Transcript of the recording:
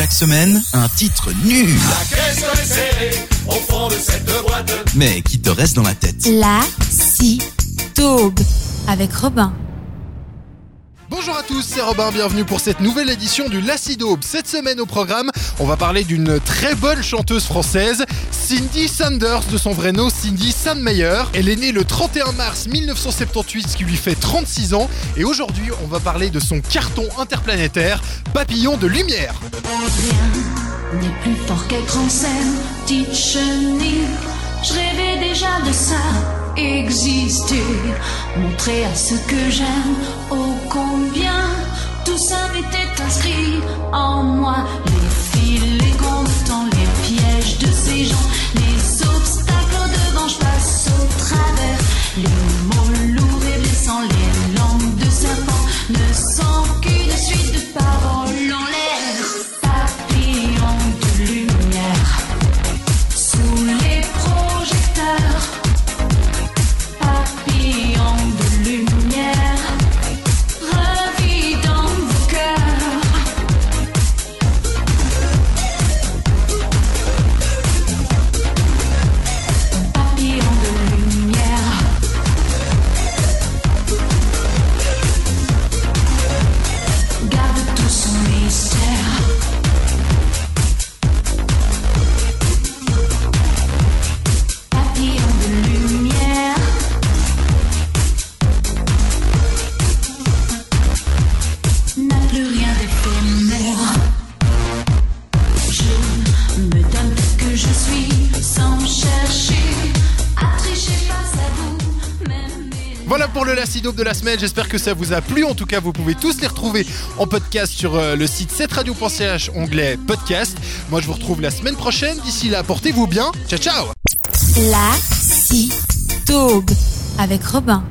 Chaque semaine, un titre nul. au fond de cette boîte. Mais qui te reste dans la tête? La si taube avec Robin. Bonjour à tous, c'est Robin, bienvenue pour cette nouvelle édition du Lacidaube. Cette semaine au programme, on va parler d'une très bonne chanteuse française, Cindy Sanders, de son vrai nom Cindy Sandmeyer. Elle est née le 31 mars 1978, ce qui lui fait 36 ans, et aujourd'hui on va parler de son carton interplanétaire, Papillon de lumière. Ça m'était inscrit en moi. Voilà pour le Lacidaube de la semaine, j'espère que ça vous a plu. En tout cas, vous pouvez tous les retrouver en podcast sur euh, le site 7radio.ch, onglet podcast. Moi, je vous retrouve la semaine prochaine. D'ici là, portez-vous bien. Ciao, ciao La taube avec Robin.